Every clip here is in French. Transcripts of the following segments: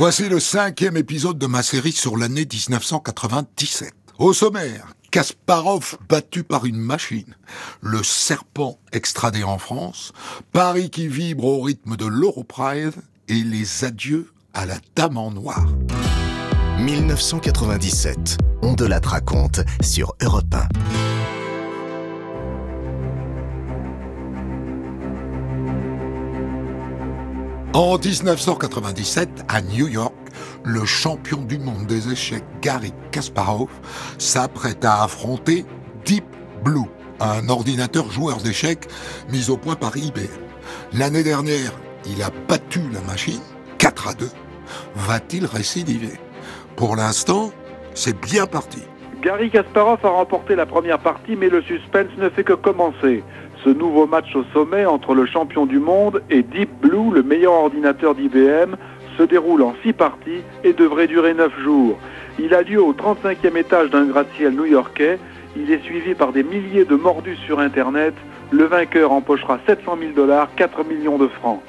Voici le cinquième épisode de ma série sur l'année 1997. Au sommaire, Kasparov battu par une machine, le serpent extradé en France, Paris qui vibre au rythme de l'Europride et les adieux à la dame en noir. 1997, on de la raconte sur Europe 1. En 1997, à New York, le champion du monde des échecs Gary Kasparov s'apprête à affronter Deep Blue, un ordinateur joueur d'échecs mis au point par IBM. L'année dernière, il a battu la machine 4 à 2. Va-t-il récidiver? Pour l'instant, c'est bien parti. Gary Kasparov a remporté la première partie, mais le suspense ne fait que commencer ce nouveau match au sommet entre le champion du monde et Deep Blue, le meilleur ordinateur d'IBM, se déroule en six parties et devrait durer neuf jours. Il a lieu au 35e étage d'un gratte-ciel new-yorkais. Il est suivi par des milliers de mordus sur Internet. Le vainqueur empochera 700 000 dollars, 4 millions de francs.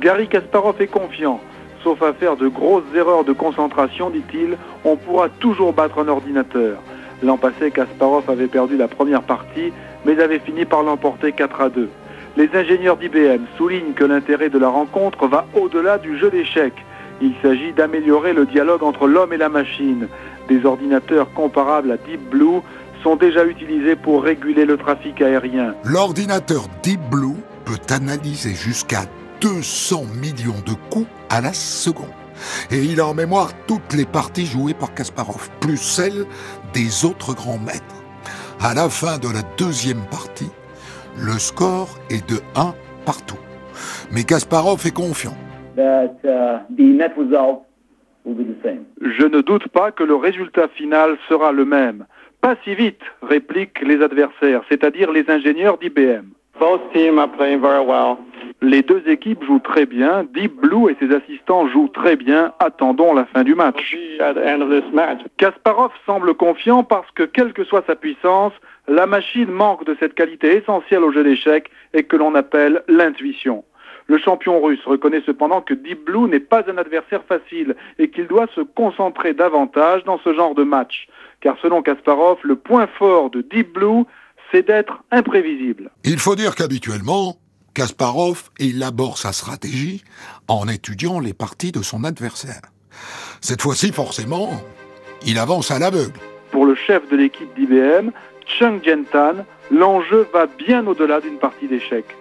Gary Kasparov est confiant. Sauf à faire de grosses erreurs de concentration, dit-il, on pourra toujours battre un ordinateur. L'an passé, Kasparov avait perdu la première partie mais avait fini par l'emporter 4 à 2. Les ingénieurs d'IBM soulignent que l'intérêt de la rencontre va au-delà du jeu d'échecs. Il s'agit d'améliorer le dialogue entre l'homme et la machine. Des ordinateurs comparables à Deep Blue sont déjà utilisés pour réguler le trafic aérien. L'ordinateur Deep Blue peut analyser jusqu'à 200 millions de coups à la seconde. Et il a en mémoire toutes les parties jouées par Kasparov, plus celles des autres grands maîtres. À la fin de la deuxième partie, le score est de 1 partout. Mais Kasparov est confiant. Uh, Je ne doute pas que le résultat final sera le même. Pas si vite, répliquent les adversaires, c'est-à-dire les ingénieurs d'IBM. Les deux équipes jouent très bien. Deep Blue et ses assistants jouent très bien. Attendons la fin du match. Kasparov semble confiant parce que, quelle que soit sa puissance, la machine manque de cette qualité essentielle au jeu d'échecs et que l'on appelle l'intuition. Le champion russe reconnaît cependant que Deep Blue n'est pas un adversaire facile et qu'il doit se concentrer davantage dans ce genre de match. Car selon Kasparov, le point fort de Deep Blue, c'est d'être imprévisible. Il faut dire qu'habituellement, Kasparov élabore sa stratégie en étudiant les parties de son adversaire. Cette fois-ci, forcément, il avance à l'aveugle. Pour le chef de l'équipe d'IBM, Chung Jentan, l'enjeu va bien au-delà d'une partie d'échecs.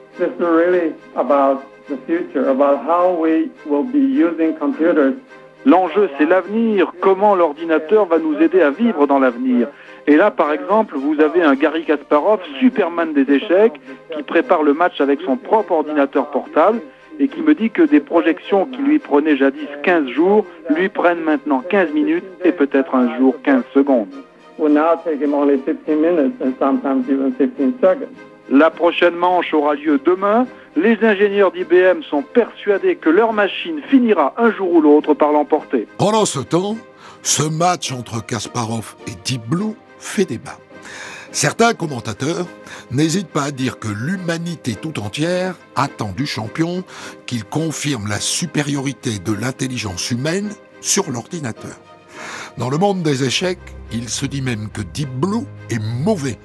L'enjeu, c'est l'avenir, comment l'ordinateur va nous aider à vivre dans l'avenir? Et là, par exemple, vous avez un Gary Kasparov, Superman des échecs, qui prépare le match avec son propre ordinateur portable et qui me dit que des projections qui lui prenaient jadis 15 jours lui prennent maintenant 15 minutes et peut-être un jour 15 secondes. La prochaine manche aura lieu demain. Les ingénieurs d'IBM sont persuadés que leur machine finira un jour ou l'autre par l'emporter. Pendant ce temps, ce match entre Kasparov et Deep Blue fait débat. Certains commentateurs n'hésitent pas à dire que l'humanité tout entière attend du champion qu'il confirme la supériorité de l'intelligence humaine sur l'ordinateur. Dans le monde des échecs, il se dit même que Deep Blue est mauvais.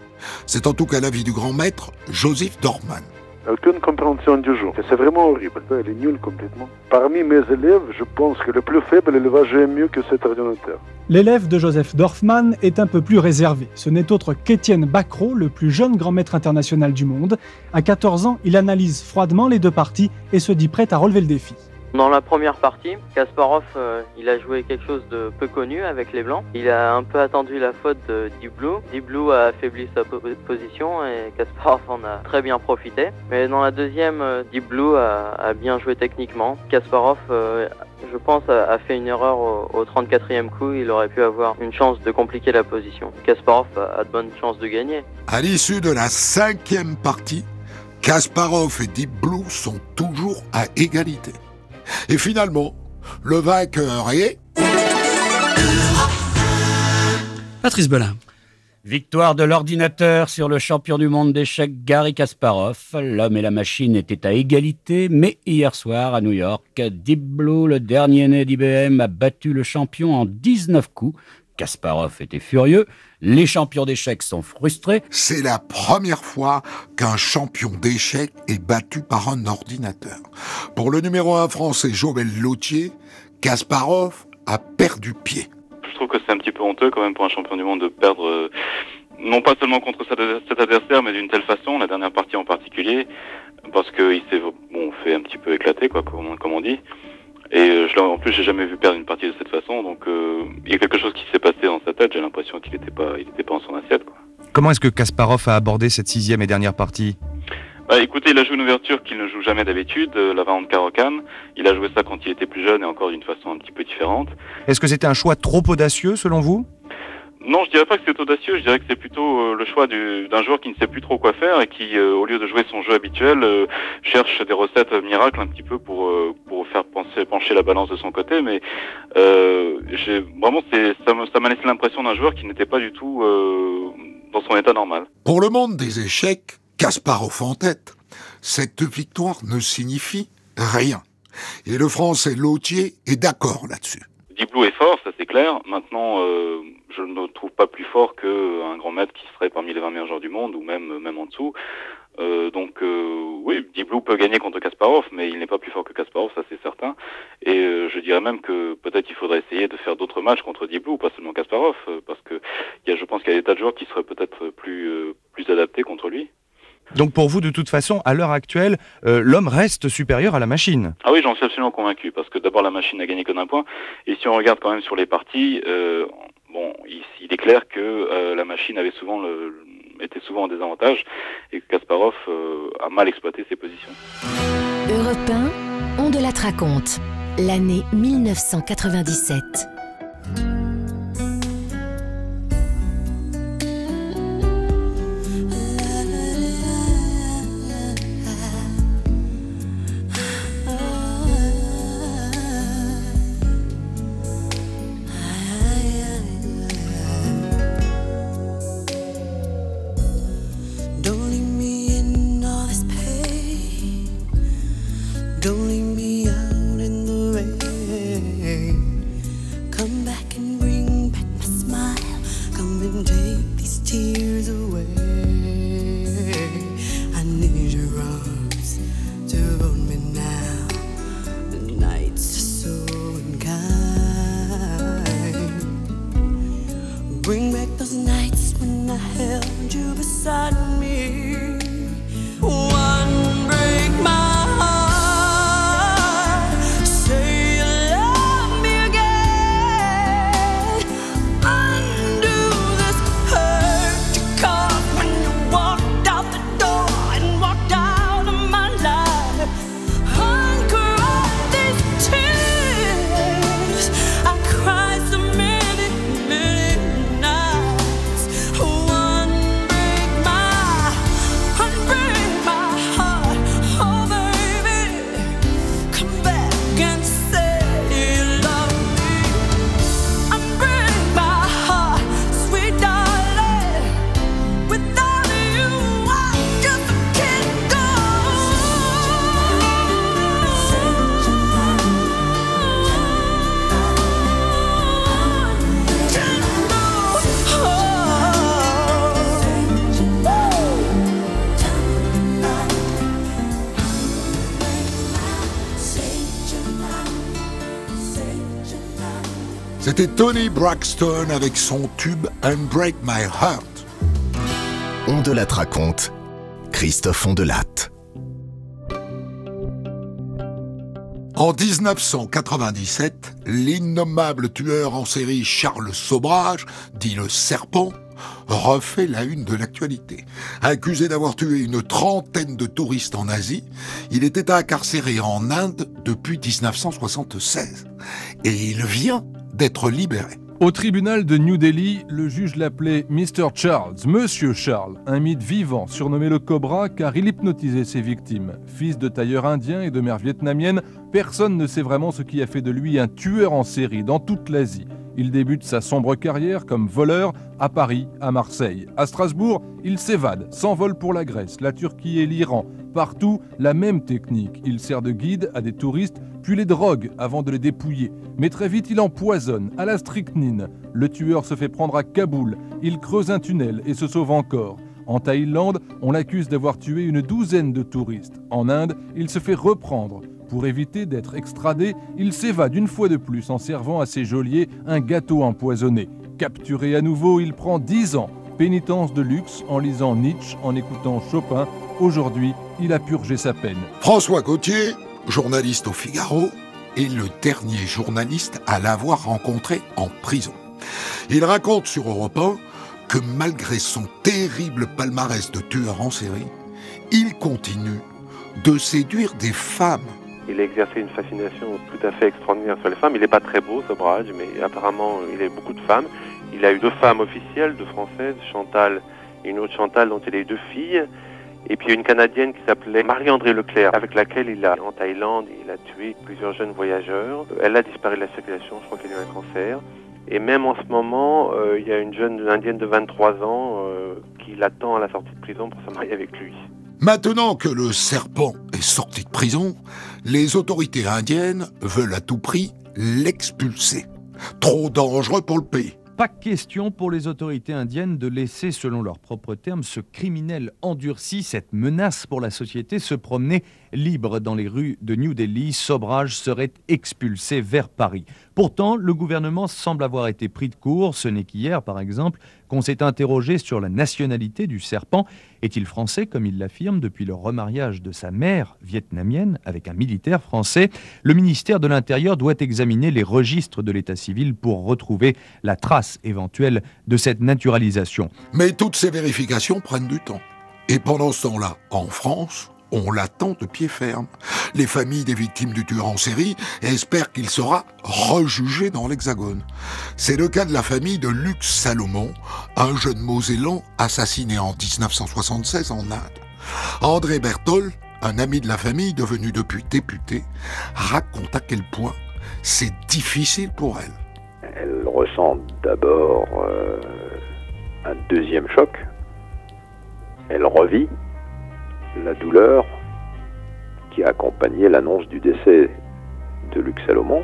C'est en tout cas l'avis du grand maître Joseph Dorman aucune compréhension du jeu. C'est vraiment horrible. Elle est nulle complètement. Parmi mes élèves, je pense que le plus faible, il va jouer mieux que cet ordinateur. L'élève de Joseph Dorfman est un peu plus réservé. Ce n'est autre qu'Étienne Bacro, le plus jeune grand maître international du monde. À 14 ans, il analyse froidement les deux parties et se dit prêt à relever le défi. Dans la première partie, Kasparov, euh, il a joué quelque chose de peu connu avec les Blancs. Il a un peu attendu la faute de Deep Blue. Deep Blue a affaibli sa position et Kasparov en a très bien profité. Mais dans la deuxième, euh, Deep Blue a, bien joué techniquement. Kasparov, euh, je pense, a, fait une erreur au, 34e coup. Il aurait pu avoir une chance de compliquer la position. Kasparov a, de bonnes chances de gagner. À l'issue de la cinquième partie, Kasparov et Deep Blue sont toujours à égalité. Et finalement, le vainqueur est... Patrice Belin. Victoire de l'ordinateur sur le champion du monde d'échecs Gary Kasparov. L'homme et la machine étaient à égalité, mais hier soir à New York, Deep Blue, le dernier né d'IBM, a battu le champion en 19 coups. Kasparov était furieux, les champions d'échecs sont frustrés. C'est la première fois qu'un champion d'échecs est battu par un ordinateur. Pour le numéro 1 français Joël Lautier, Kasparov a perdu pied trouve que c'est un petit peu honteux quand même pour un champion du monde de perdre, euh, non pas seulement contre cet adversaire, mais d'une telle façon, la dernière partie en particulier, parce qu'il s'est bon, fait un petit peu éclater, quoi, comme, on dit. Et euh, je, en plus, j'ai jamais vu perdre une partie de cette façon, donc euh, il y a quelque chose qui s'est passé dans sa tête. J'ai l'impression qu'il n'était pas, il était pas en son assiette. Quoi. Comment est-ce que Kasparov a abordé cette sixième et dernière partie? Bah, écoutez, il a joué une ouverture qu'il ne joue jamais d'habitude, la variante Caro-Can. Il a joué ça quand il était plus jeune et encore d'une façon un petit peu différente. Est-ce que c'était un choix trop audacieux selon vous? Non, je dirais pas que c'est audacieux, je dirais que c'est plutôt euh, le choix d'un joueur qui ne sait plus trop quoi faire et qui, euh, au lieu de jouer son jeu habituel, euh, cherche des recettes miracles un petit peu pour pour faire penser, pencher la balance de son côté. Mais j'ai vraiment, ça m'a laissé l'impression d'un joueur qui n'était pas du tout dans son état normal. Pour le monde des échecs, Kasparov en tête, cette victoire ne signifie rien. Et le français Lautier est d'accord là-dessus. Blue est fort, ça c'est clair. Maintenant, euh, je ne trouve pas plus fort qu'un grand maître qui serait parmi les 20 meilleurs joueurs du monde, ou même même en dessous. Euh, donc euh, oui, Deep Blue peut gagner contre Kasparov, mais il n'est pas plus fort que Kasparov, ça c'est certain. Et je dirais même que peut-être il faudrait essayer de faire d'autres matchs contre Deep Blue, pas seulement Kasparov, parce que y a, je pense qu'il y a des tas de joueurs qui seraient peut-être plus plus adaptés contre lui. Donc pour vous, de toute façon, à l'heure actuelle, euh, l'homme reste supérieur à la machine. Ah oui, j'en suis absolument convaincu, parce que d'abord la machine n'a gagné que d'un point, et si on regarde quand même sur les parties, euh, bon, il, est clair que euh, la machine avait souvent était souvent en désavantage, et que Kasparov a mal exploité ses positions. Europe 1, on de la raconte, l'année 1997. Braxton avec son tube Unbreak My Heart. On de raconte, Christophe Ondelatte. En 1997, l'innommable tueur en série Charles Sobrage, dit le Serpent, refait la une de l'actualité. Accusé d'avoir tué une trentaine de touristes en Asie, il était incarcéré en Inde depuis 1976. Et il vient d'être libéré. Au tribunal de New Delhi, le juge l'appelait Mr. Charles, Monsieur Charles, un mythe vivant, surnommé le Cobra car il hypnotisait ses victimes. Fils de tailleur indien et de mère vietnamienne, personne ne sait vraiment ce qui a fait de lui un tueur en série dans toute l'Asie. Il débute sa sombre carrière comme voleur à Paris, à Marseille. À Strasbourg, il s'évade, s'envole pour la Grèce, la Turquie et l'Iran. Partout, la même technique. Il sert de guide à des touristes, puis les drogue avant de les dépouiller. Mais très vite, il empoisonne à la strychnine. Le tueur se fait prendre à Kaboul. Il creuse un tunnel et se sauve encore. En Thaïlande, on l'accuse d'avoir tué une douzaine de touristes. En Inde, il se fait reprendre. Pour éviter d'être extradé, il s'évade une fois de plus en servant à ses geôliers un gâteau empoisonné. Capturé à nouveau, il prend 10 ans. Pénitence de luxe en lisant Nietzsche, en écoutant Chopin. Aujourd'hui, il a purgé sa peine. François Gauthier, journaliste au Figaro, est le dernier journaliste à l'avoir rencontré en prison. Il raconte sur Europe 1 que malgré son terrible palmarès de tueur en série, il continue de séduire des femmes. Il a exercé une fascination tout à fait extraordinaire sur les femmes. Il n'est pas très beau, Sobrage, mais apparemment il a eu beaucoup de femmes. Il a eu deux femmes officielles, deux françaises, Chantal et une autre Chantal dont il a eu deux filles. Et puis une Canadienne qui s'appelait Marie-André Leclerc, avec laquelle il a, en Thaïlande, il a tué plusieurs jeunes voyageurs. Elle a disparu de la circulation, je crois qu'elle a eu un cancer. Et même en ce moment, euh, il y a une jeune indienne de 23 ans euh, qui l'attend à la sortie de prison pour se marier avec lui. Maintenant que le serpent est sorti de prison, les autorités indiennes veulent à tout prix l'expulser. Trop dangereux pour le pays. Pas question pour les autorités indiennes de laisser, selon leurs propres termes, ce criminel endurci, cette menace pour la société, se promener libre dans les rues de New Delhi. Sobrage serait expulsé vers Paris. Pourtant, le gouvernement semble avoir été pris de court. Ce n'est qu'hier, par exemple, qu'on s'est interrogé sur la nationalité du serpent. Est-il français, comme il l'affirme, depuis le remariage de sa mère vietnamienne avec un militaire français? Le ministère de l'Intérieur doit examiner les registres de l'état civil pour retrouver la trace éventuelle de cette naturalisation. Mais toutes ces vérifications prennent du temps. Et pendant ce temps-là, en France, on l'attend de pied ferme. Les familles des victimes du tueur en série espèrent qu'il sera rejugé dans l'Hexagone. C'est le cas de la famille de Luc Salomon, un jeune Mosellan assassiné en 1976 en Inde. André Berthold, un ami de la famille devenu depuis député, raconte à quel point c'est difficile pour elle. Elle ressent d'abord euh, un deuxième choc. Elle revit la douleur qui a accompagné l'annonce du décès de Luc Salomon.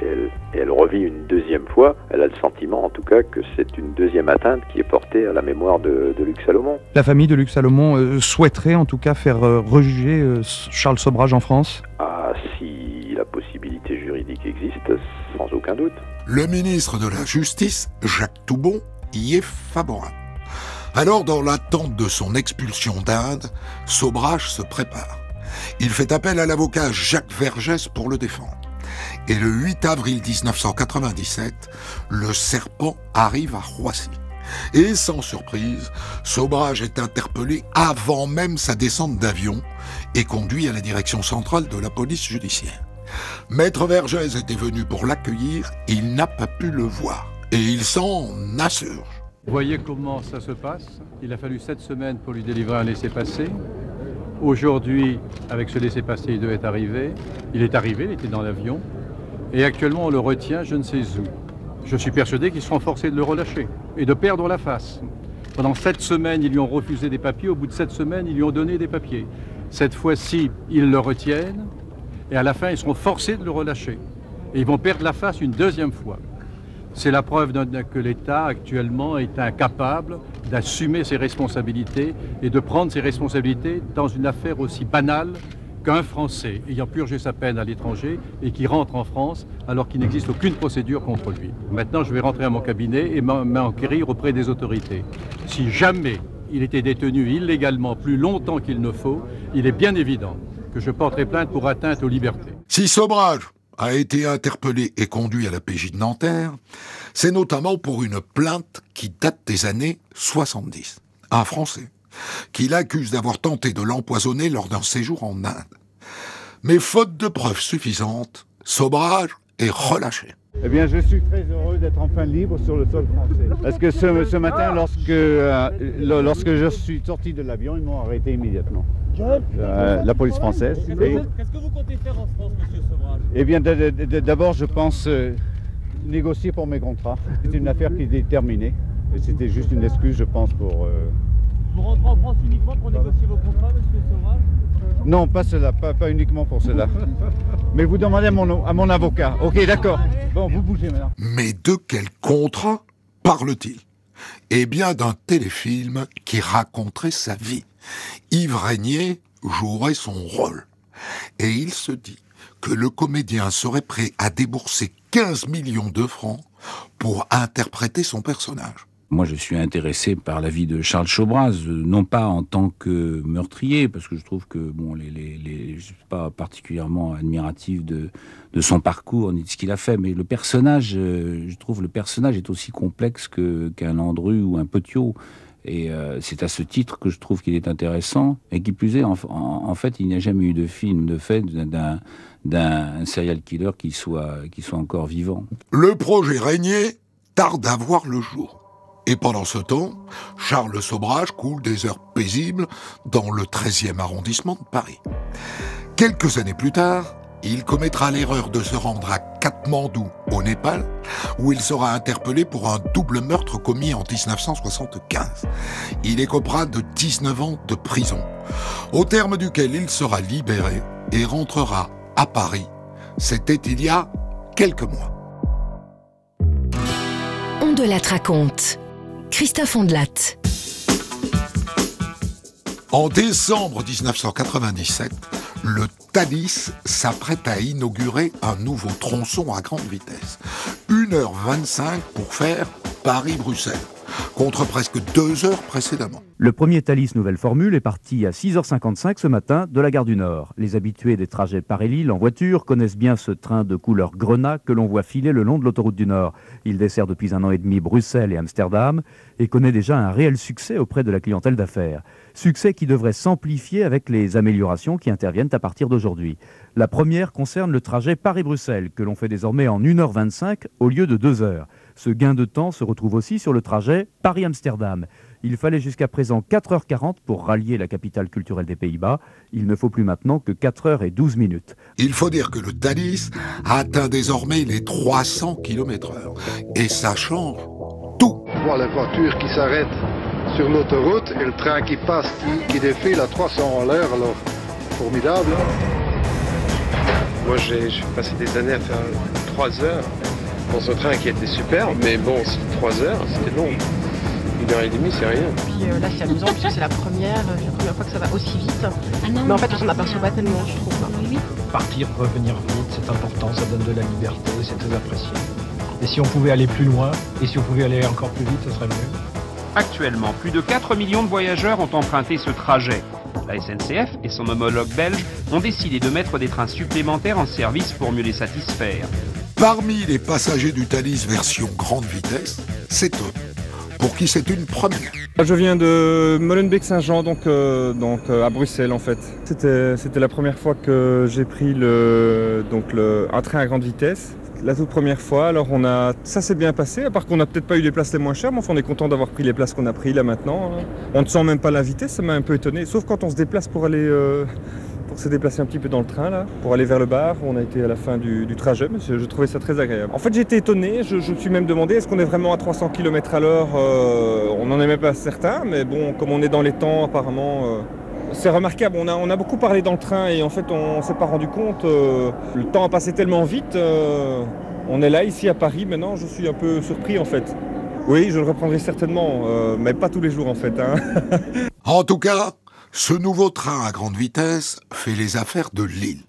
Et elle, revit une deuxième fois. Elle a le sentiment, en tout cas, que c'est une deuxième atteinte qui est portée à la mémoire de, Luc Salomon. La famille de Luc Salomon euh, souhaiterait, en tout cas, faire euh, rejuger euh, Charles Sobrage en France? Ah, si la possibilité juridique existe, sans aucun doute. Le ministre de la Justice, Jacques Toubon, y est favorable. Alors, dans l'attente de son expulsion d'Inde, Sobrage se prépare. Il fait appel à l'avocat Jacques Vergès pour le défendre. Et le 8 avril 1997, le serpent arrive à Roissy. Et sans surprise, Sobrage est interpellé avant même sa descente d'avion et conduit à la direction centrale de la police judiciaire. Maître Vergès était venu pour l'accueillir, il n'a pas pu le voir. Et il s'en Voyez comment ça se passe? Il a fallu sept semaines pour lui délivrer un laissez-passer. Aujourd'hui, avec ce laissez-passer, il devait arriver. Il est arrivé, il était dans l'avion. Et actuellement, on le retient, je ne sais où. Je suis persuadé qu'ils seront forcés de le relâcher et de perdre la face. Pendant sept semaines, ils lui ont refusé des papiers. Au bout de sept semaines, ils lui ont donné des papiers. Cette fois-ci, ils le retiennent. Et à la fin, ils seront forcés de le relâcher. Et ils vont perdre la face une deuxième fois. C'est la preuve que l'État actuellement est incapable d'assumer ses responsabilités et de prendre ses responsabilités dans une affaire aussi banale qu'un Français ayant purgé sa peine à l'étranger et qui rentre en France alors qu'il n'existe aucune procédure contre lui. Maintenant, je vais rentrer à mon cabinet et m'enquérir auprès des autorités. Si jamais il était détenu illégalement plus longtemps qu'il ne faut, il est bien évident que je porterai plainte pour atteinte aux libertés. Si Sobrage a été interpellé et conduit à la PJ de Nanterre, c'est notamment pour une plainte qui date des années 70. Un Français, qui l'accuse d'avoir tenté de l'empoisonner lors d'un séjour en Inde. Mais faute de preuves suffisantes, Sobrage est relâché. Eh bien, je suis très heureux d'être enfin libre sur le sol français. Parce que ce, matin, lorsque, euh, lorsque je suis sorti de l'avion, ils m'ont arrêté immédiatement. Euh, la police française. Qu'est-ce que vous comptez faire en France, monsieur Sobrage Eh bien, d'abord, je pense euh, négocier pour mes contrats. C'est une affaire qui est terminée. Et c'était juste une excuse, je pense, pour... Vous rentrez en France uniquement pour négocier vos contrats, monsieur Sauvage Non, pas cela, pas, pas uniquement pour cela. Mais vous demandez à mon, à mon avocat. Ok, d'accord. Bon, vous bougez maintenant. Mais de quel contrat parle-t-il? Eh bien d'un téléfilm qui raconterait sa vie. Yves Régnier jouerait son rôle. Et il se dit que le comédien serait prêt à débourser 15 millions de francs pour interpréter son personnage. Moi, je suis intéressé par la vie de Charles Chaubraz, euh, non pas en tant que meurtrier, parce que je trouve que bon, les, les, suis pas particulièrement admiratif de, de son parcours ni de ce qu'il a fait, mais le personnage, euh, je trouve le personnage est aussi complexe que qu'un Landru ou un Petiot. Et euh, c'est à ce titre que je trouve qu'il est intéressant. Et qui plus est, en, fait, il n'y a jamais eu de film de fait d'un d'un serial killer qui soit, qui soit encore vivant. Le projet Régnier tarde à voir le jour. Et pendant ce temps, Charles Sobrage coule des heures paisibles dans le 13e arrondissement de Paris. Quelques années plus tard, il commettra l'erreur de se rendre à Katmandou, au Népal, où il sera interpellé pour un double meurtre commis en 1975. Il écopera de 19 ans de prison, au terme duquel il sera libéré et rentrera à Paris. C'était il y a quelques mois. On de la raconte. Christophe Ondelat. En décembre 1997, le Thalys s'apprête à inaugurer un nouveau tronçon à grande vitesse. 1h25 pour faire Paris-Bruxelles, contre presque 2 heures précédemment. Le premier Thalys Nouvelle Formule est parti à 6h55 ce matin de la gare du Nord. Les habitués des trajets Paris-Lille en voiture connaissent bien ce train de couleur grenat que l'on voit filer le long de l'autoroute du Nord. Il dessert depuis un an et demi Bruxelles et Amsterdam et connaît déjà un réel succès auprès de la clientèle d'affaires. Succès qui devrait s'amplifier avec les améliorations qui interviennent à partir d'aujourd'hui. La première concerne le trajet Paris-Bruxelles que l'on fait désormais en 1h25 au lieu de 2 heures. Ce gain de temps se retrouve aussi sur le trajet Paris-Amsterdam. Il fallait jusqu'à présent 4h40 pour rallier la capitale culturelle des Pays-Bas. Il ne faut plus maintenant que 4h12 minutes. Il faut dire que le Thalys atteint désormais les 300 km heure. Et ça change tout. On voit la voiture qui s'arrête sur l'autoroute et le train qui passe, qui, qui défile à 300 à l'heure, alors formidable. Moi j'ai passé des années à faire 3 heures dans ce train qui était super, mais bon, 3 heures, c'était long. Une heure et demie, c'est rien. Puis euh, là, c'est amusant puisque c'est la première, euh, la première fois que ça va aussi vite. mais en fait, on s'en aperçoit pas tellement, je trouve. Partir, revenir vite, c'est important, ça donne de la liberté, c'est très apprécié. Et si on pouvait aller plus loin, et si on pouvait aller encore plus vite, ce serait mieux. Actuellement, plus de 4 millions de voyageurs ont emprunté ce trajet. La SNCF et son homologue belge ont décidé de mettre des trains supplémentaires en service pour mieux les satisfaire. Parmi les passagers du Thalys version grande vitesse, c'est eux pour qui c'est une première. Je viens de Molenbeek-Saint-Jean, donc, euh, donc euh, à Bruxelles en fait. C'était, c'était la première fois que j'ai pris le, donc le, un train à grande vitesse. La toute première fois, alors on a, ça s'est bien passé, à part qu'on n'a peut-être pas eu les places les moins chères, mais enfin on est content d'avoir pris les places qu'on a pris là maintenant. hein. On ne sent même pas vitesse, ça m'a un peu étonné, sauf quand on se déplace pour aller, euh, pour se déplacer un petit peu dans le train là, pour aller vers le bar. On a été à la fin du, trajet, mais je, trouvais ça très agréable. En fait, été étonné. Je, je me suis même demandé est-ce qu'on est vraiment à 300 km à l'heure Euh, On n'en est même pas certain, mais bon, comme on est dans les temps, apparemment. euh, c'est remarquable, on a, on a beaucoup parlé dans le train et en fait on ne s'est pas rendu compte. euh, le temps a passé tellement vite. euh, on est là ici à Paris maintenant, je suis un peu surpris en fait. Oui, je le reprendrai certainement, euh, mais pas tous les jours en fait. hein. En tout cas, ce nouveau train à grande vitesse fait les affaires de Lille.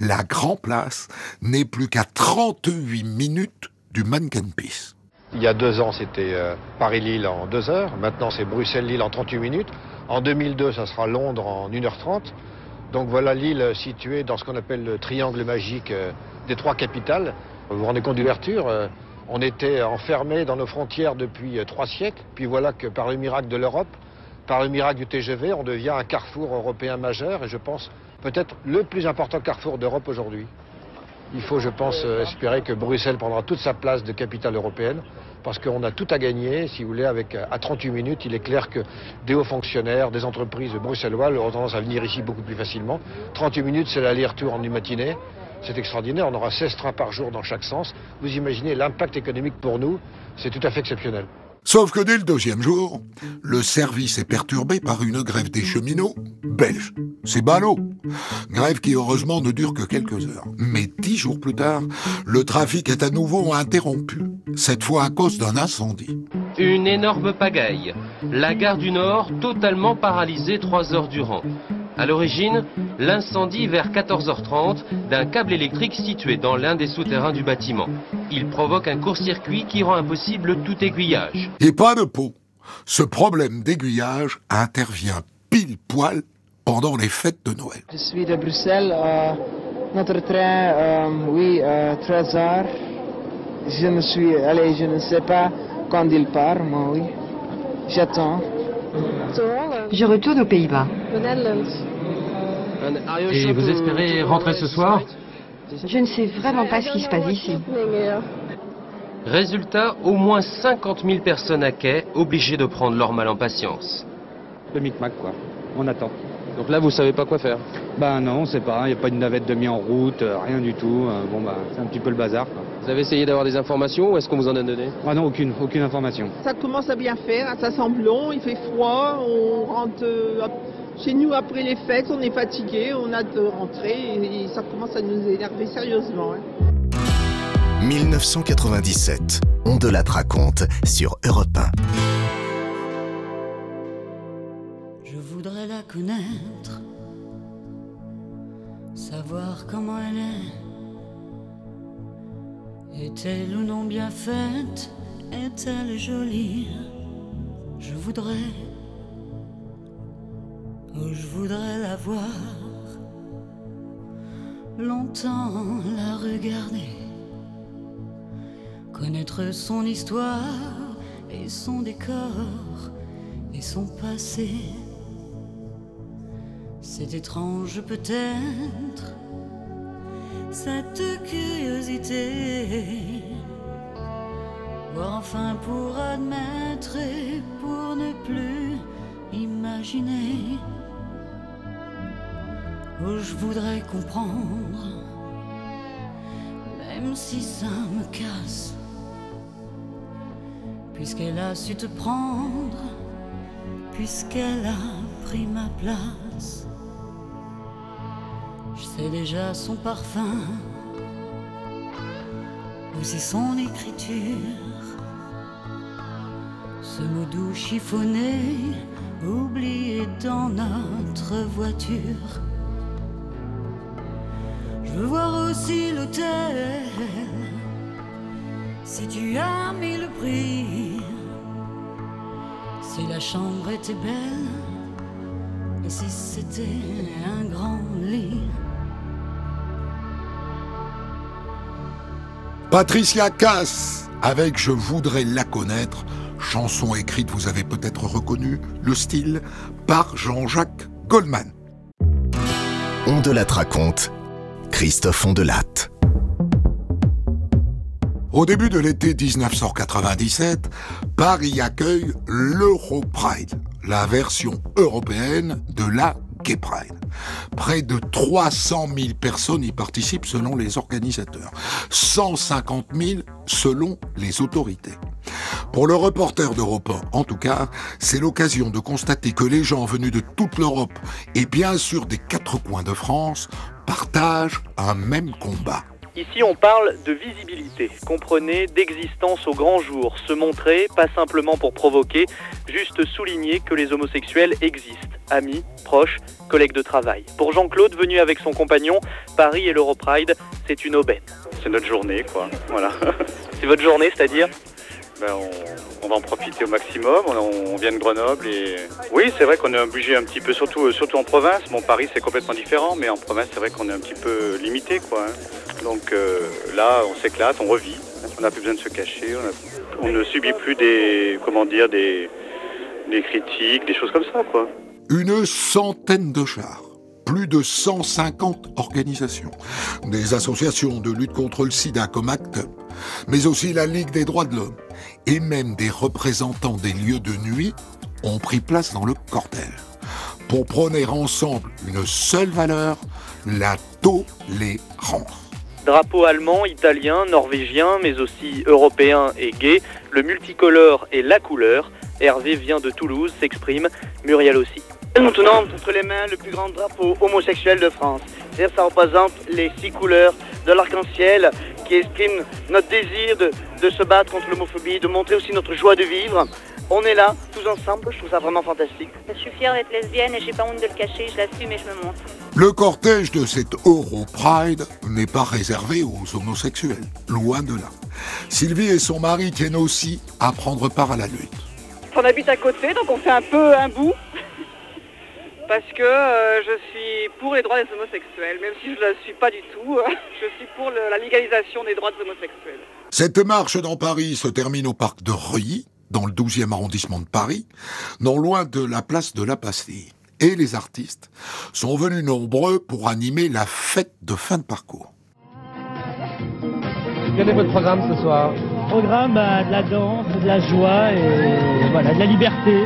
La Grand Place n'est plus qu'à 38 minutes du Manneken-Pis. Il y a deux ans, c'était Paris-Lille en deux heures. Maintenant, c'est Bruxelles-Lille en 38 minutes. En 2002, ça sera Londres en 1h30. Donc voilà euh, située dans ce qu'on appelle le triangle magique euh, des trois capitales. Vous vous rendez compte d'ouverture euh, On était enfermés dans nos frontières depuis euh, trois siècles. Puis voilà que par le miracle de l'Europe, par le miracle du TGV, on devient un carrefour européen majeur et je pense peut-être le plus important carrefour d'Europe aujourd'hui. Il faut, je pense, espérer que Bruxelles prendra toute sa place de capitale européenne, parce qu'on a tout à gagner, si vous voulez, avec euh, à 38 minutes, il est clair que des hauts fonctionnaires, des entreprises bruxelloises auront tendance à venir ici beaucoup plus facilement. 38 minutes, c'est l'aller-retour en une matinée. c'est extraordinaire. On aura 16 trains par jour dans chaque sens. Vous imaginez l'impact économique pour nous, c'est tout à fait exceptionnel. Sauf que dès le deuxième jour, le service est perturbé par une grève des cheminots belges. C'est ballot. Grève qui heureusement ne dure que quelques heures. Mais dix jours plus tard, le trafic est à nouveau interrompu. Cette fois à cause d'un incendie. Une énorme pagaille. La gare du Nord totalement paralysée trois heures durant. À l'origine, l'incendie vers 14h30 d'un câble électrique situé dans l'un des souterrains du bâtiment. Il provoque un court-circuit qui rend impossible tout aiguillage. Et pas de peau. Ce problème d'aiguillage intervient pile poil pendant les fêtes de Noël. Je suis de Bruxelles. Euh, notre train, euh, oui, euh, 13 heures. Je ne suis, allez, je ne sais pas quand il part, moi, oui. J'attends. Je retourne aux Pays-Bas. Et vous espérez rentrer ce soir Je ne sais vraiment pas ce qui se passe ici. Résultat, au moins 50 000 personnes à quai obligées de prendre leur mal en patience. Le micmac, quoi. On attend. Donc là, vous savez pas quoi faire Ben non, on sait pas. Il n'y a pas une navette de mis en route, euh, rien du tout. Euh, Bon, bah, c'est un petit peu le bazar, quoi. Vous avez essayé d'avoir des informations ou est-ce qu'on vous en a donné Ah non, aucune, aucune information. Ça commence à bien faire, ça semble long, il fait froid, on rentre euh, chez nous après les fêtes, on est fatigué, on a de rentrer et, et ça commence à nous énerver sérieusement. hein. 1997. On de la raconte sur Europe 1. Je voudrais la connaître, savoir comment elle est. Est-elle ou non bien faite? Est-elle jolie? Je voudrais, oh, je voudrais la voir, longtemps la regarder, connaître son histoire et son décor et son passé. C'est étrange peut-être, cette curiosité. Voir enfin pour admettre et pour ne plus imaginer. Je voudrais comprendre, même si ça me casse. Puisqu'elle a su te prendre, puisqu'elle a pris ma place. Je sais déjà son parfum, aussi son écriture. Ce mot doux chiffonné, oublié dans notre voiture. Je veux voir aussi l'hôtel, si tu as mis le prix. Si la chambre était belle, et si c'était un grand lit. Patricia Cass avec Je voudrais la connaître, chanson écrite, vous avez peut-être reconnu le style, par Jean-Jacques Goldman. On de la raconte. Christophe Ondelatte. Au début de l'été 1997, Paris accueille l'Europride, la version européenne de la Gay Pride. Près de 300 000 personnes y participent selon les organisateurs, 150 000 selon les autorités. Pour le reporter d'Europe 1, en tout cas, c'est l'occasion de constater que les gens venus de toute l'Europe et bien sûr des quatre coins de France partagent un même combat. Ici, on parle de visibilité. Comprenez d'existence au grand jour. Se montrer, pas simplement pour provoquer, juste souligner que les homosexuels existent. Amis, proches, collègues de travail. Pour Jean-Claude, venu avec son compagnon, Paris et l'Europride, c'est une aubaine. C'est notre journée, quoi. Voilà. C'est votre journée, c'est-à-dire? Ben, on, va en profiter au maximum. On, vient de Grenoble et oui, c'est vrai qu'on est obligé un petit peu, surtout, euh, surtout en province. Bon, Paris c'est complètement différent, mais en province c'est vrai qu'on est un petit peu limité, quoi. hein. Donc euh, là, on s'éclate, on revit. On n'a plus besoin de se cacher. On, ne subit plus des, comment dire, des, des critiques, des choses comme ça, quoi. Une centaine de chars, plus de 150 organisations, des associations de lutte contre le sida comme ACT mais aussi la Ligue des droits de l'homme, et même des représentants des lieux de nuit ont pris place dans le cortège pour prôner ensemble une seule valeur, la tolérance. Drapeau allemand, italien, norvégien, mais aussi européen et gay, le multicolore et la couleur. Hervé vient de Toulouse, s'exprime, Muriel aussi. Nous tenons entre les mains le plus grand drapeau homosexuel de France. C'est-à-dire ça représente les six couleurs de l'arc-en-ciel qui expriment notre désir de, de se battre contre l'homophobie, de montrer aussi notre joie de vivre. On est là, tous ensemble, je trouve ça vraiment fantastique. Je suis fière d'être lesbienne et j'ai pas honte de le cacher, je l'assume et je me montre. Le cortège de cette Euro Pride n'est pas réservé aux homosexuels, loin de là. Sylvie et son mari tiennent aussi à prendre part à la lutte. On habite à côté, donc on fait un peu un bout. Parce que euh, je suis pour les droits des homosexuels, même si je ne le suis pas du tout. je suis pour le- la légalisation des droits des homosexuels. Cette marche dans Paris se termine au parc de Reuilly, dans le 12e arrondissement de Paris, non loin de la place de la Bastille. Et les artistes sont venus nombreux pour animer la fête de fin de parcours. Quel est votre programme ce soir? Programme, bah, de la danse, de la joie et voilà, de la liberté.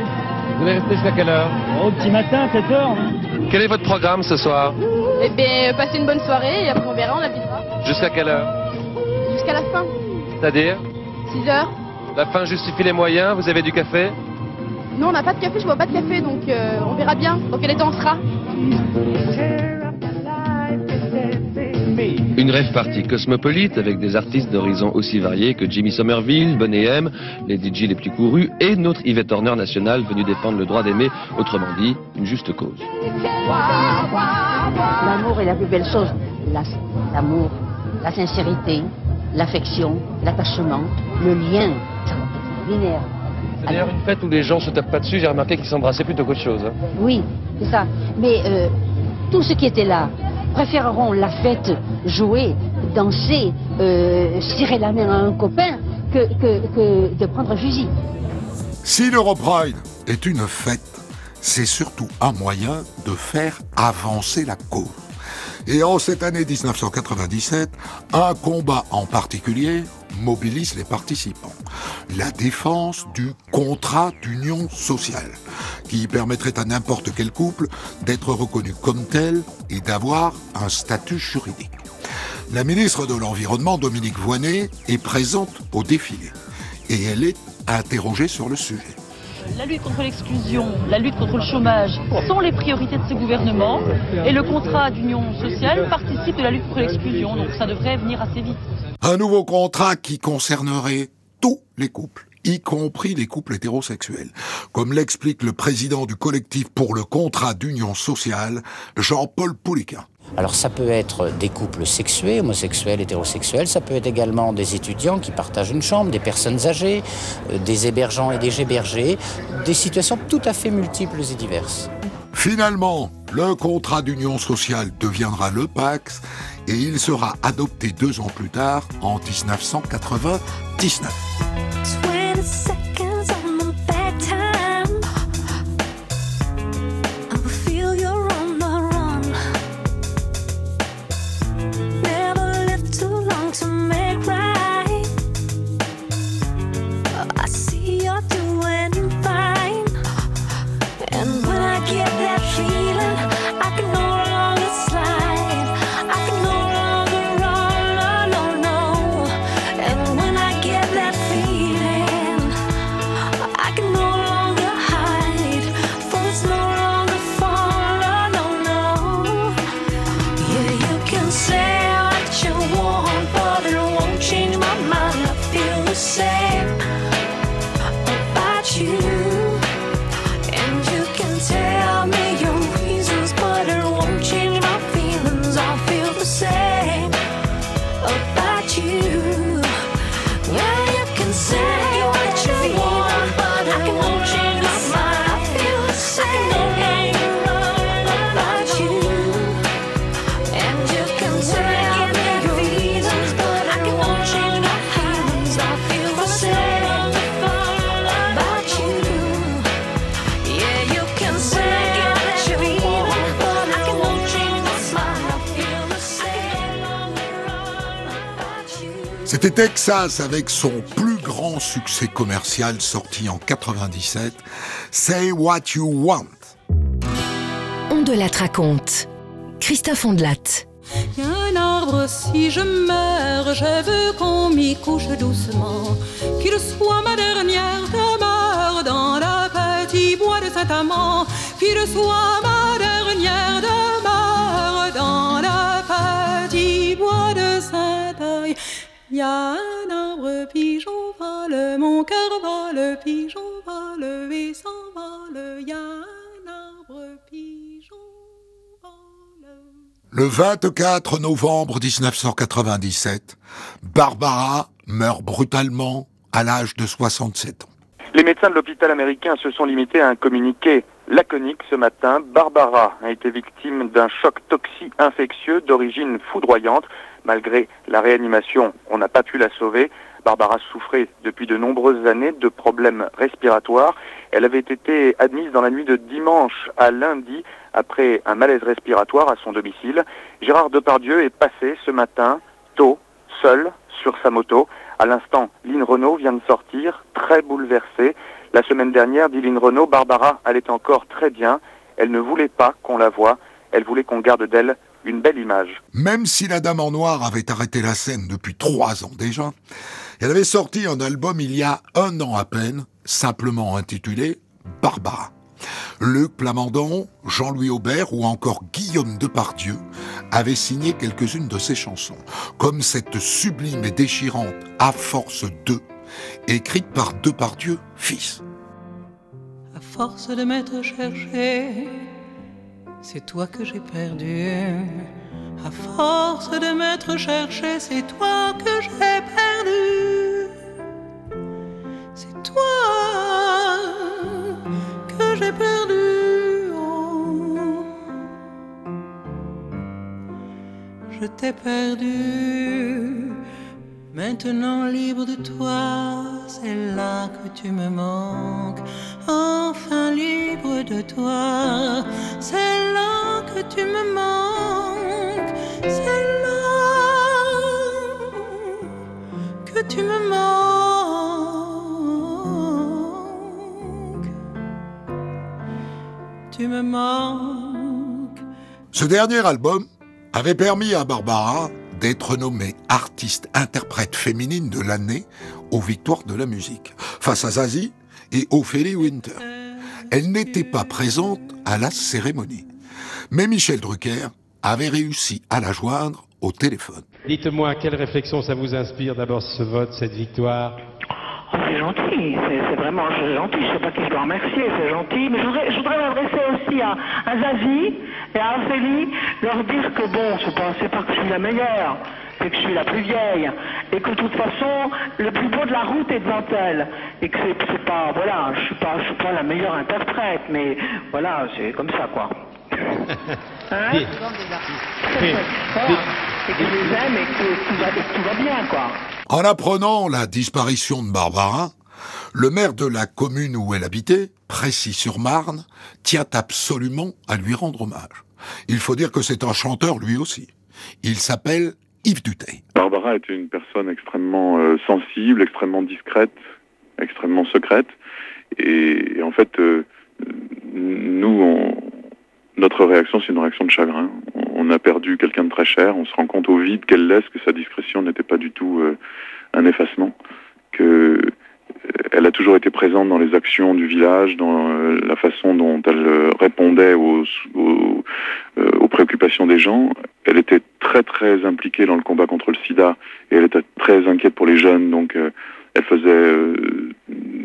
Vous allez rester jusqu'à quelle heure Au petit matin, 7 heures. Quel est votre programme ce soir Eh bien, passez une bonne soirée et après on verra, on avisera. Jusqu'à quelle heure Jusqu'à la fin, C'est-à-dire 6 heures. La fin justifie les moyens, vous avez du café Non, on n'a pas de café, je bois pas de café, donc euh, on verra bien dans quel état on sera. Une rêve partie cosmopolite avec des artistes d'horizons aussi variés que Jimmy Somerville, Bonnet M, les DJ les plus courus et notre Yvette Horner nationale venue défendre le droit d'aimer, autrement dit, une juste cause. L'amour est la plus belle chose. La- L'amour, la sincérité, l'affection, l'attachement, le lien. C'est d'ailleurs une fête où les gens se tapent pas dessus, j'ai remarqué qu'ils s'embrassaient plutôt qu'autre chose. hein. Oui, c'est ça. Mais euh, tous ceux qui étaient là préféreront la fête, jouer, danser, euh, serrer la main à un copain que, de prendre fusil. Si l'Europride est une fête, c'est surtout un moyen de faire avancer la cause. Et en cette année 1997, un combat en particulier mobilise les participants. La défense du contrat d'union sociale, qui permettrait à n'importe quel couple d'être reconnu comme tel et d'avoir un statut juridique. La ministre de l'Environnement, Dominique Voynet, est présente au défilé et elle est interrogée sur le sujet. La lutte contre l'exclusion, la lutte contre le chômage sont les priorités de ce gouvernement et le contrat d'union sociale participe de la lutte contre l'exclusion, donc ça devrait venir assez vite. Un nouveau contrat qui concernerait tous les couples, y compris les couples hétérosexuels, comme l'explique le président du collectif pour le contrat d'union sociale, Jean-Paul Pouliquin. Alors ça peut être des couples sexués, homosexuels, hétérosexuels, ça peut être également des étudiants qui partagent une chambre, des personnes âgées, euh, des hébergeants et des hébergés, des situations tout à fait multiples et diverses. Finalement, le contrat d'union sociale deviendra le Pax et il sera adopté deux ans plus tard, en 1999. C'était Texas avec son plus grand succès commercial sorti en 97, Say What You Want. On de la raconte. Christophe Ondelat. Y a un arbre, si je meurs, je veux qu'on m'y couche doucement. Qu'il soit ma dernière demeure dans le petit bois de Saint-Amand. Qu'il soit ma Y a un arbre, pigeon vole, mon cœur vole, pigeon vole, et s'envole. Y a un arbre, pigeon Le 24 novembre 1997, Barbara meurt brutalement à l'âge de 67 ans. Les médecins de l'hôpital américain se sont limités à un communiqué laconique ce matin. Barbara a été victime d'un choc toxi-infectieux d'origine foudroyante. Malgré la réanimation, on n'a pas pu la sauver. Barbara souffrait depuis de nombreuses années de problèmes respiratoires. Elle avait été admise dans la nuit de dimanche à lundi après un malaise respiratoire à son domicile. Gérard Depardieu est passé ce matin, tôt, seul, sur sa moto. À l'instant, Lynn Renault vient de sortir, très bouleversée. La semaine dernière, dit Lynn Renault, Barbara allait encore très bien. Elle ne voulait pas qu'on la voie. Elle voulait qu'on garde d'elle une belle image. Même si la Dame en Noir avait arrêté la scène depuis trois ans déjà, elle avait sorti un album il y a un an à peine, simplement intitulé Barbara. Luc Plamondon, Jean-Louis Aubert ou encore Guillaume Depardieu avaient signé quelques-unes de ses chansons, comme cette sublime et déchirante À force 2, écrite par Depardieu, fils. À force de m'être cherché, c'est toi que j'ai perdu. À force de m'être cherché, c'est toi que j'ai perdu. C'est toi que j'ai perdu. Oh. Je t'ai perdu. Maintenant libre de toi, c'est là que tu me manques. Libre de toi, c'est là que tu me manques. C'est là que tu me manques. Tu me manques. Ce dernier album avait permis à Barbara d'être nommée artiste-interprète féminine de l'année aux Victoires de la musique, face à Zazie et Ophélie Winter. Elle n'était pas présente à la cérémonie. Mais Michel Drucker avait réussi à la joindre au téléphone. Dites-moi, quelle réflexion ça vous inspire d'abord ce vote, cette victoire? C'est gentil, c'est vraiment gentil. Je sais pas qui je dois remercier, c'est gentil. Mais je voudrais, je voudrais m'adresser aussi à, à Zazie et à Ophélie, leur dire que bon, pas, c'est pas que je suis la meilleure, c'est que je suis la plus vieille. Et que de toute façon, le plus beau de la route est devant elle. Et que c'est, pas, voilà, je suis pas, je suis pas la meilleure interprète, mais voilà, c'est comme ça, quoi. Hein? Voilà. Et que je les aime et que tout va, tout va bien, quoi. En apprenant la disparition de Barbara, le maire de la commune où elle habitait, Précy-sur-Marne, tient absolument à lui rendre hommage. Il faut dire que c'est un chanteur lui aussi. Il s'appelle Yves Duteil. Barbara était une personne extrêmement euh, sensible, extrêmement discrète, extrêmement secrète. Et, et en fait, euh, nous, on- notre réaction, c'est une réaction de chagrin. On, a perdu quelqu'un de très cher. On se rend compte au vide qu'elle laisse que sa discrétion n'était pas du tout euh, un effacement. Que euh, elle a toujours été présente dans les actions du village, dans euh, la façon dont elle euh, répondait aux, aux, aux préoccupations des gens. Elle était très très impliquée dans le combat contre le sida et elle était très inquiète pour les jeunes. Donc elle faisait,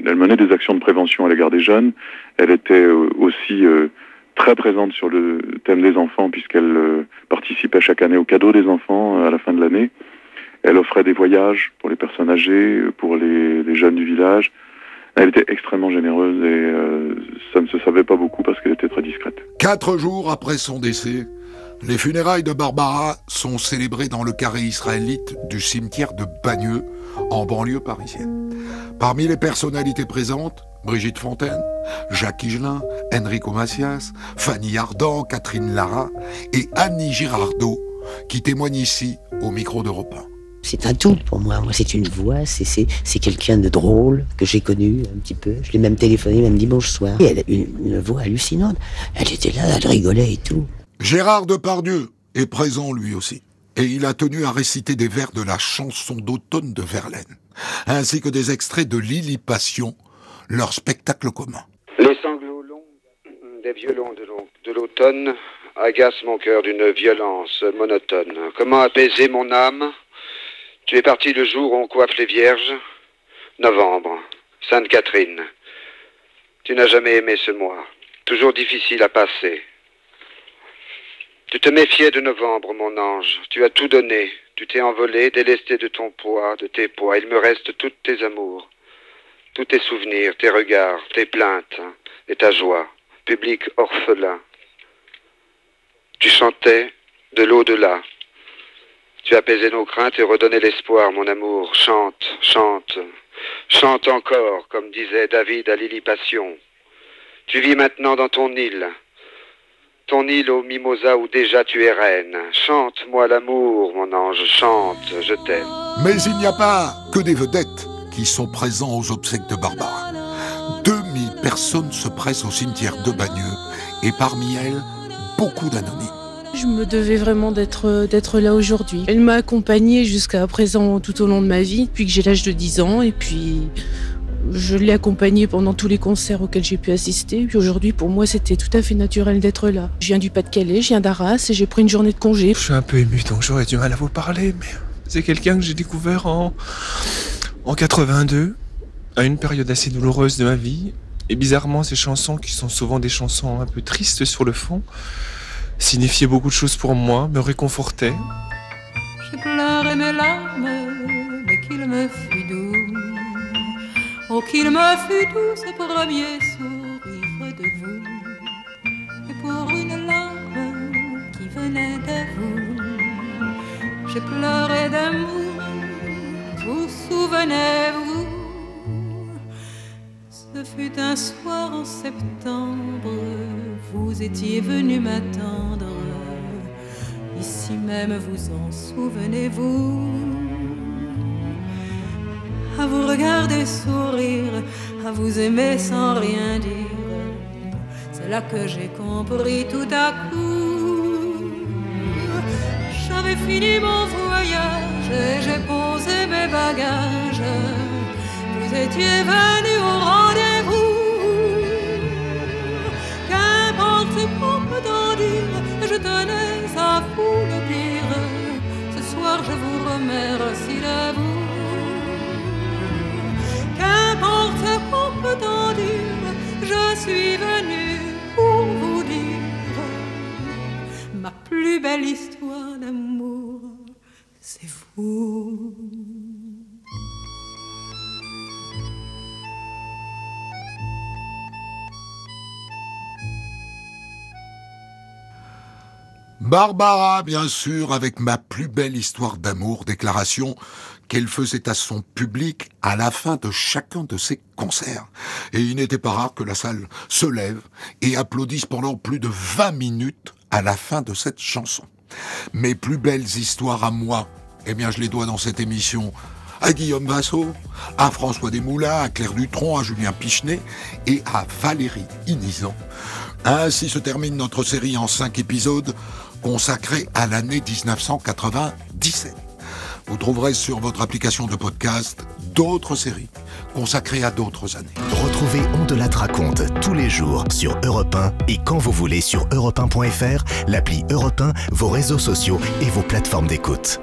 elle menait des actions de prévention à l'égard des jeunes. Elle était aussi très présente sur le thème des enfants puisqu'elle euh, participait chaque année au cadeau des enfants euh, à la fin de l'année. Elle offrait des voyages pour les personnes âgées, euh, pour les, jeunes du village. Elle était extrêmement généreuse et ça ne se savait pas beaucoup parce qu'elle était très discrète. Quatre jours après son décès, les funérailles de Barbara sont célébrées dans le carré israélite du cimetière de Bagneux, en banlieue parisienne. Parmi les personnalités présentes, Brigitte Fontaine, Jacques Higelin, Enrico Macias, Fanny Ardant, Catherine Lara et Annie Girardot, qui témoignent ici au micro d'Europe 1. C'est un tout pour moi. Moi, c'est une voix, c'est quelqu'un de drôle que j'ai connu un petit peu. Je l'ai même téléphoné même dimanche soir. Et elle a une, une voix hallucinante. Elle était là, elle rigolait et tout. Gérard Depardieu, est présent lui aussi. Et il a tenu à réciter des vers de la chanson d'automne de Verlaine, ainsi que des extraits de Lily Passion, leur spectacle commun. Les sanglots longs des violons de l'au- de l'automne agacent mon cœur d'une violence monotone. Comment apaiser mon âme? Tu es parti le jour où on coiffe les vierges? Novembre, Sainte Catherine. Tu n'as jamais aimé ce mois, toujours difficile à passer. Tu te méfiais de novembre, mon ange. Tu as tout donné. Tu t'es envolé, délesté de ton poids, de tes poids. Il me reste toutes tes amours, tous tes souvenirs, tes regards, tes plaintes et ta joie. Public orphelin. Tu chantais de l'au-delà. Tu apaisais nos craintes et redonnais l'espoir, mon amour. Chante, chante, chante encore, comme disait David à Lily Passion. Tu vis maintenant dans ton île, ton île aux mimosas où déjà tu es reine. Chante-moi l'amour, mon ange, chante, je t'aime. Mais il n'y a pas que des vedettes qui sont présents aux obsèques de Barbara. 2000 personnes se pressent au cimetière de Bagneux et parmi elles, beaucoup d'anonymes. Je me devais vraiment d'être d'être là aujourd'hui. Elle m'a accompagnée jusqu'à présent tout au long de ma vie, depuis que j'ai l'âge de 10 ans, et puis je l'ai accompagnée pendant tous les concerts auxquels j'ai pu assister. Puis aujourd'hui, pour moi, c'était tout à fait naturel d'être là. Je viens du Pas-de-Calais, je viens d'Arras, et j'ai pris une journée de congé. Je suis un peu ému, donc j'aurais du mal à vous parler, mais c'est quelqu'un que j'ai découvert en, en 82, à une période assez douloureuse de ma vie. Et bizarrement, ces chansons, qui sont souvent des chansons un peu tristes sur le fond, signifiaient beaucoup de choses pour moi, me réconfortaient. J'ai pleuré mes larmes, mais qu'il me doux. Oh, qu'il me doux sourire de vous. Et pour une larme qui venait de vous, d'amour. Vous souvenez-vous, ce fut un soir en septembre, vous étiez venu m'attendre. Ici même, vous en souvenez-vous À vous regarder sourire, à vous aimer sans rien dire. C'est là que j'ai compris tout à coup. J'avais fini mon voyage et j'ai mes bagages. Vous étiez venu au rendez-vous. Qu'importe ce qu'on peut en dire, je tenais à vous le dire. Ce soir, je vous remercie de vous. Qu'importe ce qu'on peut en dire, je suis venu pour vous dire ma plus belle histoire d'amour, c'est vous. Barbara, bien sûr, avec ma plus belle histoire d'amour, déclaration qu'elle faisait à son public à la fin de chacun de ses concerts. Et il n'était pas rare que la salle se lève et applaudisse pendant plus de 20 minutes à la fin de cette chanson. Mes plus belles histoires à moi, eh bien je les dois dans cette émission à Guillaume Vassot, à François Desmoulins, à Claire Dutronc, à Julien Pichenet et à Valérie Inizan. Ainsi se termine notre série en cinq épisodes consacrée à l'année 1997. Vous trouverez sur votre application de podcast d'autres séries consacrées à d'autres années. Retrouvez On de la raconte tous les jours sur Europe 1 et quand vous voulez sur europe1.fr, l'appli Europe 1, vos réseaux sociaux et vos plateformes d'écoute.